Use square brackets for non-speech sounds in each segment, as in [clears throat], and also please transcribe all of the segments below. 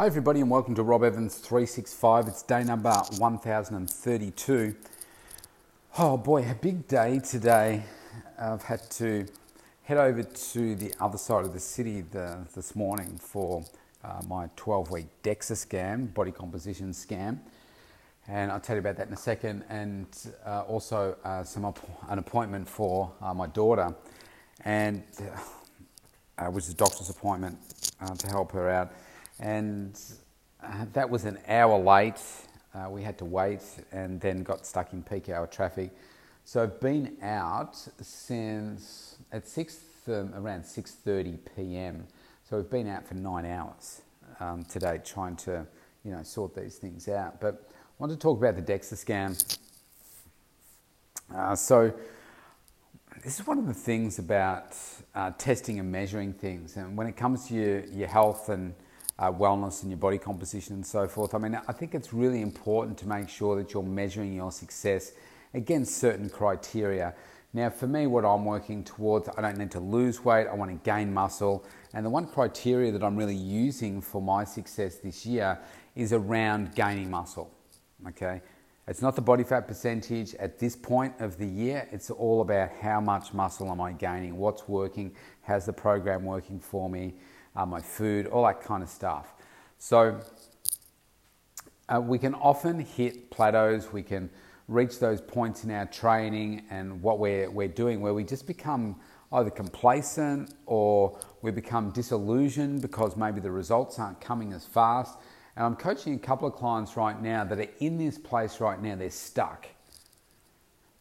Hi, everybody, and welcome to Rob Evans 365. It's day number 1032. Oh boy, a big day today. I've had to head over to the other side of the city the, this morning for uh, my 12 week DEXA scan, body composition scan. And I'll tell you about that in a second. And uh, also uh, some an appointment for uh, my daughter, and uh, which is a doctor's appointment uh, to help her out and uh, that was an hour late. Uh, we had to wait and then got stuck in peak hour traffic. So I've been out since at six um, around 6:30 p.m. So we've been out for nine hours um, today trying to you know sort these things out. But I want to talk about the DEXA scan. Uh, so this is one of the things about uh, testing and measuring things, and when it comes to your, your health and uh, wellness and your body composition and so forth. I mean, I think it's really important to make sure that you're measuring your success against certain criteria. Now, for me, what I'm working towards, I don't need to lose weight, I want to gain muscle. And the one criteria that I'm really using for my success this year is around gaining muscle. Okay? It's not the body fat percentage at this point of the year, it's all about how much muscle am I gaining, what's working, how's the program working for me uh, my food, all that kind of stuff. So uh, we can often hit plateaus, we can reach those points in our training and what we're, we're doing where we just become either complacent or we become disillusioned because maybe the results aren't coming as fast. And I'm coaching a couple of clients right now that are in this place right now, they're stuck.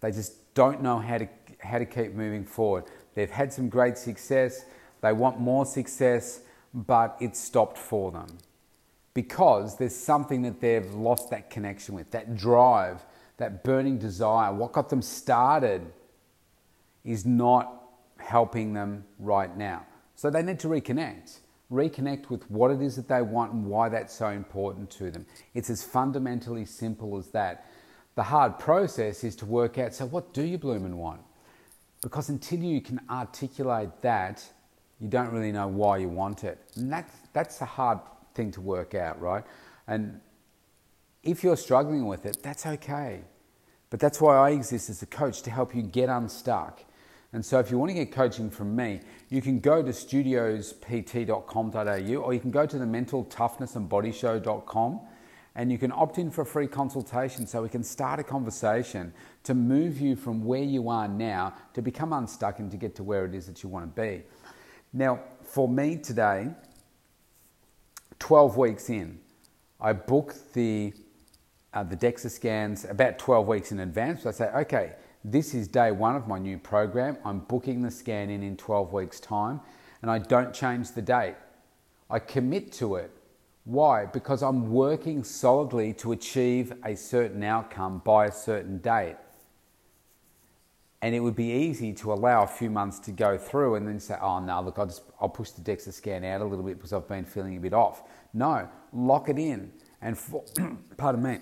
They just don't know how to, how to keep moving forward. They've had some great success, they want more success, but it's stopped for them because there's something that they've lost that connection with, that drive, that burning desire. What got them started is not helping them right now. So they need to reconnect. Reconnect with what it is that they want and why that's so important to them. It's as fundamentally simple as that. The hard process is to work out so, what do you bloom and want? Because until you can articulate that, you don't really know why you want it. And that's, that's a hard thing to work out, right? And if you're struggling with it, that's okay. But that's why I exist as a coach to help you get unstuck. And so if you want to get coaching from me, you can go to studiospt.com.au or you can go to the mentaltoughnessandbodyshow.com and you can opt in for a free consultation so we can start a conversation to move you from where you are now to become unstuck and to get to where it is that you want to be. Now, for me today, 12 weeks in, I book the, uh, the DEXA scans about 12 weeks in advance. So I say, okay, this is day one of my new program. I'm booking the scan in in 12 weeks' time, and I don't change the date. I commit to it. Why? Because I'm working solidly to achieve a certain outcome by a certain date. And it would be easy to allow a few months to go through and then say, oh, no, look, I'll, just, I'll push the DEXA scan out a little bit because I've been feeling a bit off. No, lock it in and, for, [clears throat] pardon me,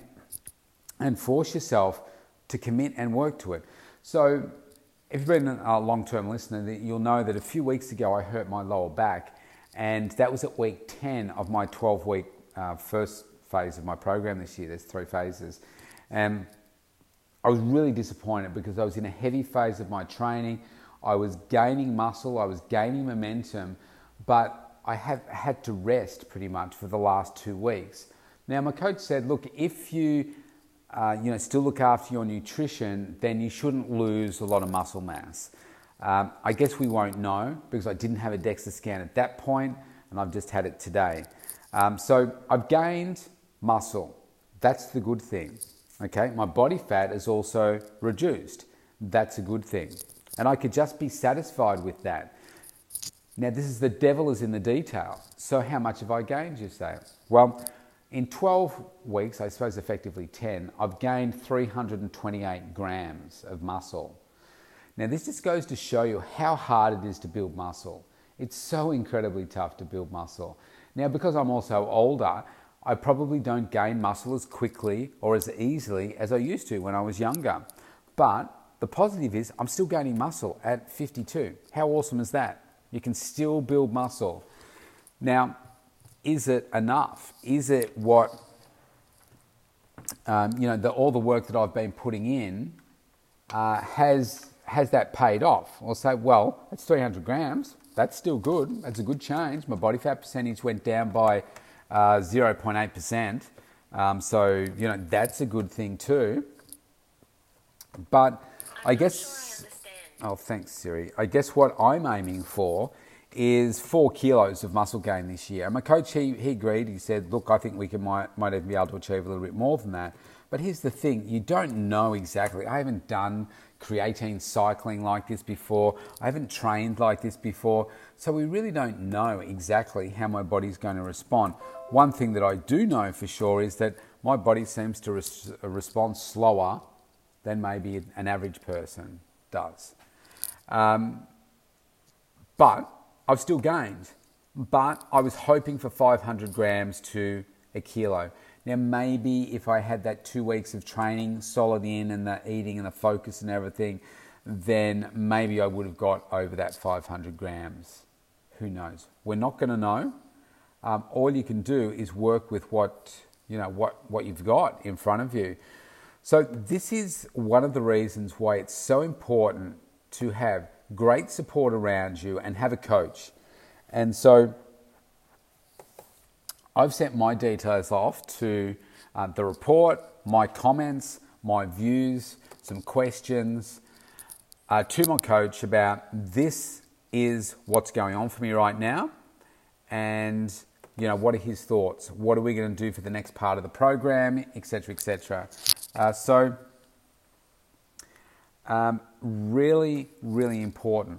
and force yourself to commit and work to it. So, if you've been a long term listener, you'll know that a few weeks ago I hurt my lower back, and that was at week 10 of my 12 week uh, first phase of my program this year. There's three phases. And I was really disappointed because I was in a heavy phase of my training. I was gaining muscle, I was gaining momentum, but I have had to rest pretty much for the last two weeks. Now, my coach said, look, if you uh, you know, still look after your nutrition, then you shouldn't lose a lot of muscle mass. Um, I guess we won't know because I didn't have a DEXA scan at that point and I've just had it today. Um, so I've gained muscle. That's the good thing. Okay, my body fat is also reduced. That's a good thing. And I could just be satisfied with that. Now, this is the devil is in the detail. So, how much have I gained, you say? Well, in 12 weeks, I suppose effectively 10, I've gained 328 grams of muscle. Now, this just goes to show you how hard it is to build muscle. It's so incredibly tough to build muscle. Now, because I'm also older, I probably don't gain muscle as quickly or as easily as I used to when I was younger. But the positive is I'm still gaining muscle at 52. How awesome is that? You can still build muscle. Now, is it enough? Is it what, um, you know, the, all the work that I've been putting in uh, has, has that paid off? I'll say, well, it's 300 grams. That's still good. That's a good change. My body fat percentage went down by 0.8%. Um, so, you know, that's a good thing too. But I guess. oh, thanks, Siri. I guess what I'm aiming for is four kilos of muscle gain this year. And my coach, he, he agreed. He said, look, I think we can, might, might even be able to achieve a little bit more than that. But here's the thing you don't know exactly. I haven't done creatine cycling like this before, I haven't trained like this before. So we really don't know exactly how my body's going to respond. One thing that I do know for sure is that my body seems to res- respond slower than maybe an average person does. Um, but I've still gained. But I was hoping for 500 grams to a kilo. Now, maybe if I had that two weeks of training solid in and the eating and the focus and everything, then maybe I would have got over that 500 grams. Who knows? We're not going to know. Um, all you can do is work with what you know what what you've got in front of you. So this is one of the reasons why it's so important to have great support around you and have a coach. And so I've sent my details off to uh, the report, my comments, my views, some questions uh, to my coach about this is what's going on for me right now and you know what are his thoughts? What are we going to do for the next part of the program etc etc uh, so, um, really, really important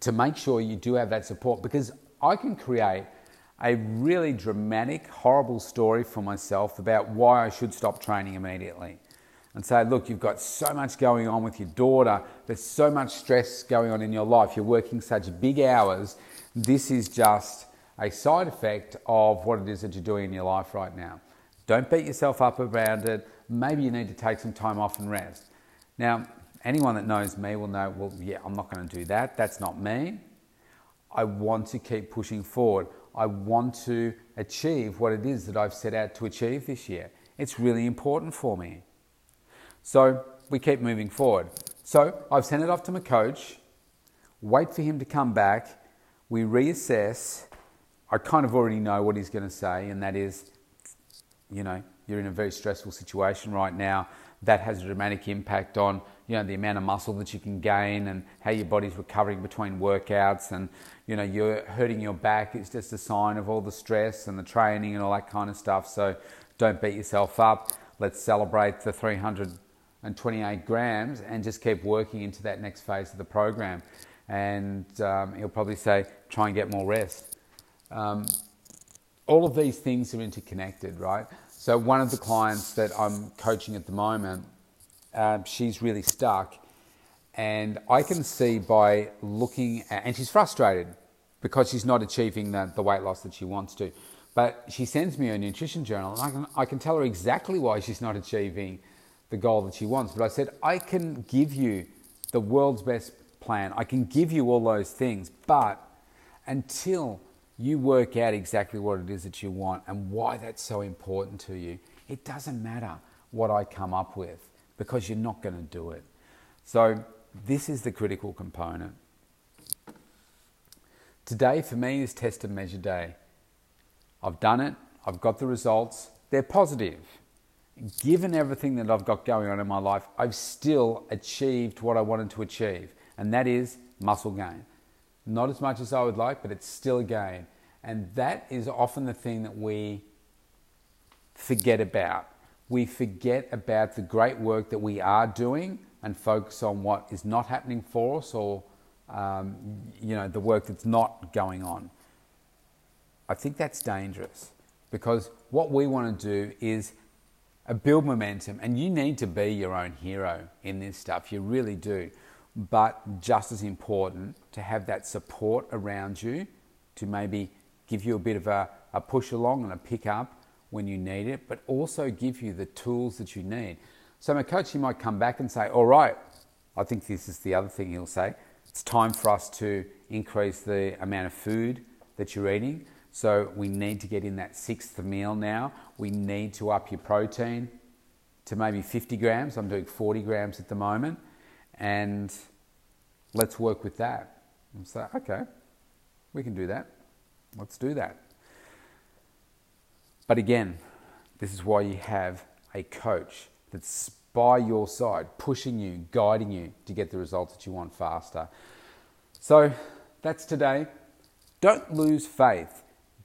to make sure you do have that support because I can create a really dramatic, horrible story for myself about why I should stop training immediately. And say, look, you've got so much going on with your daughter, there's so much stress going on in your life, you're working such big hours. This is just a side effect of what it is that you're doing in your life right now. Don't beat yourself up around it. Maybe you need to take some time off and rest. Now, anyone that knows me will know, well, yeah, I'm not going to do that. That's not me. I want to keep pushing forward. I want to achieve what it is that I've set out to achieve this year. It's really important for me. So we keep moving forward. So I've sent it off to my coach, wait for him to come back, we reassess. I kind of already know what he's going to say, and that is you know, you're in a very stressful situation right now. That has a dramatic impact on, you know, the amount of muscle that you can gain and how your body's recovering between workouts and, you know, you're hurting your back. It's just a sign of all the stress and the training and all that kind of stuff. So don't beat yourself up. Let's celebrate the 328 grams and just keep working into that next phase of the program. And um, he'll probably say, try and get more rest. Um, all of these things are interconnected, right? So one of the clients that I'm coaching at the moment, uh, she's really stuck, and I can see by looking at, and she's frustrated because she's not achieving the, the weight loss that she wants to. But she sends me a nutrition journal, and I can, I can tell her exactly why she's not achieving the goal that she wants. But I said, I can give you the world's best plan. I can give you all those things, but until you work out exactly what it is that you want and why that's so important to you. It doesn't matter what I come up with because you're not going to do it. So, this is the critical component. Today, for me, is test and measure day. I've done it, I've got the results, they're positive. Given everything that I've got going on in my life, I've still achieved what I wanted to achieve, and that is muscle gain. Not as much as I would like, but it's still a gain. And that is often the thing that we forget about. We forget about the great work that we are doing and focus on what is not happening for us or um, you know the work that's not going on. I think that's dangerous because what we want to do is uh, build momentum, and you need to be your own hero in this stuff. You really do but just as important to have that support around you to maybe give you a bit of a, a push along and a pick up when you need it, but also give you the tools that you need. So, my coach, he might come back and say, All right, I think this is the other thing he'll say. It's time for us to increase the amount of food that you're eating. So we need to get in that sixth meal now. We need to up your protein to maybe 50 grams. I'm doing 40 grams at the moment. And let's work with that. And say, okay, we can do that. Let's do that. But again, this is why you have a coach that's by your side, pushing you, guiding you to get the results that you want faster. So that's today. Don't lose faith.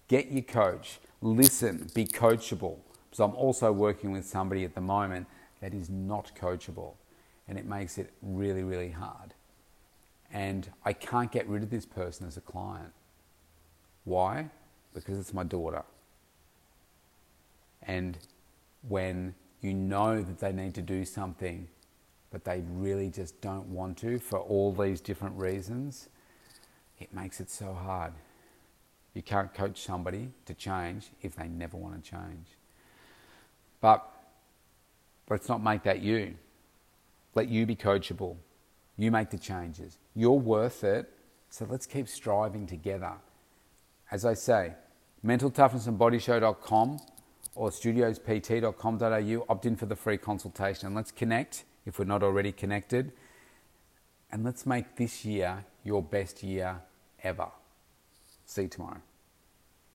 Get your coach. Listen. Be coachable. So I'm also working with somebody at the moment that is not coachable, and it makes it really, really hard. And I can't get rid of this person as a client. Why? Because it's my daughter. And when you know that they need to do something, but they really just don't want to for all these different reasons, it makes it so hard. You can't coach somebody to change if they never want to change. But let's not make that you. Let you be coachable. You make the changes. You're worth it. So let's keep striving together. As I say, mentaltoughnessandbodyshow.com or studiospt.com.au. Opt in for the free consultation and let's connect if we're not already connected. And let's make this year your best year ever. See you tomorrow.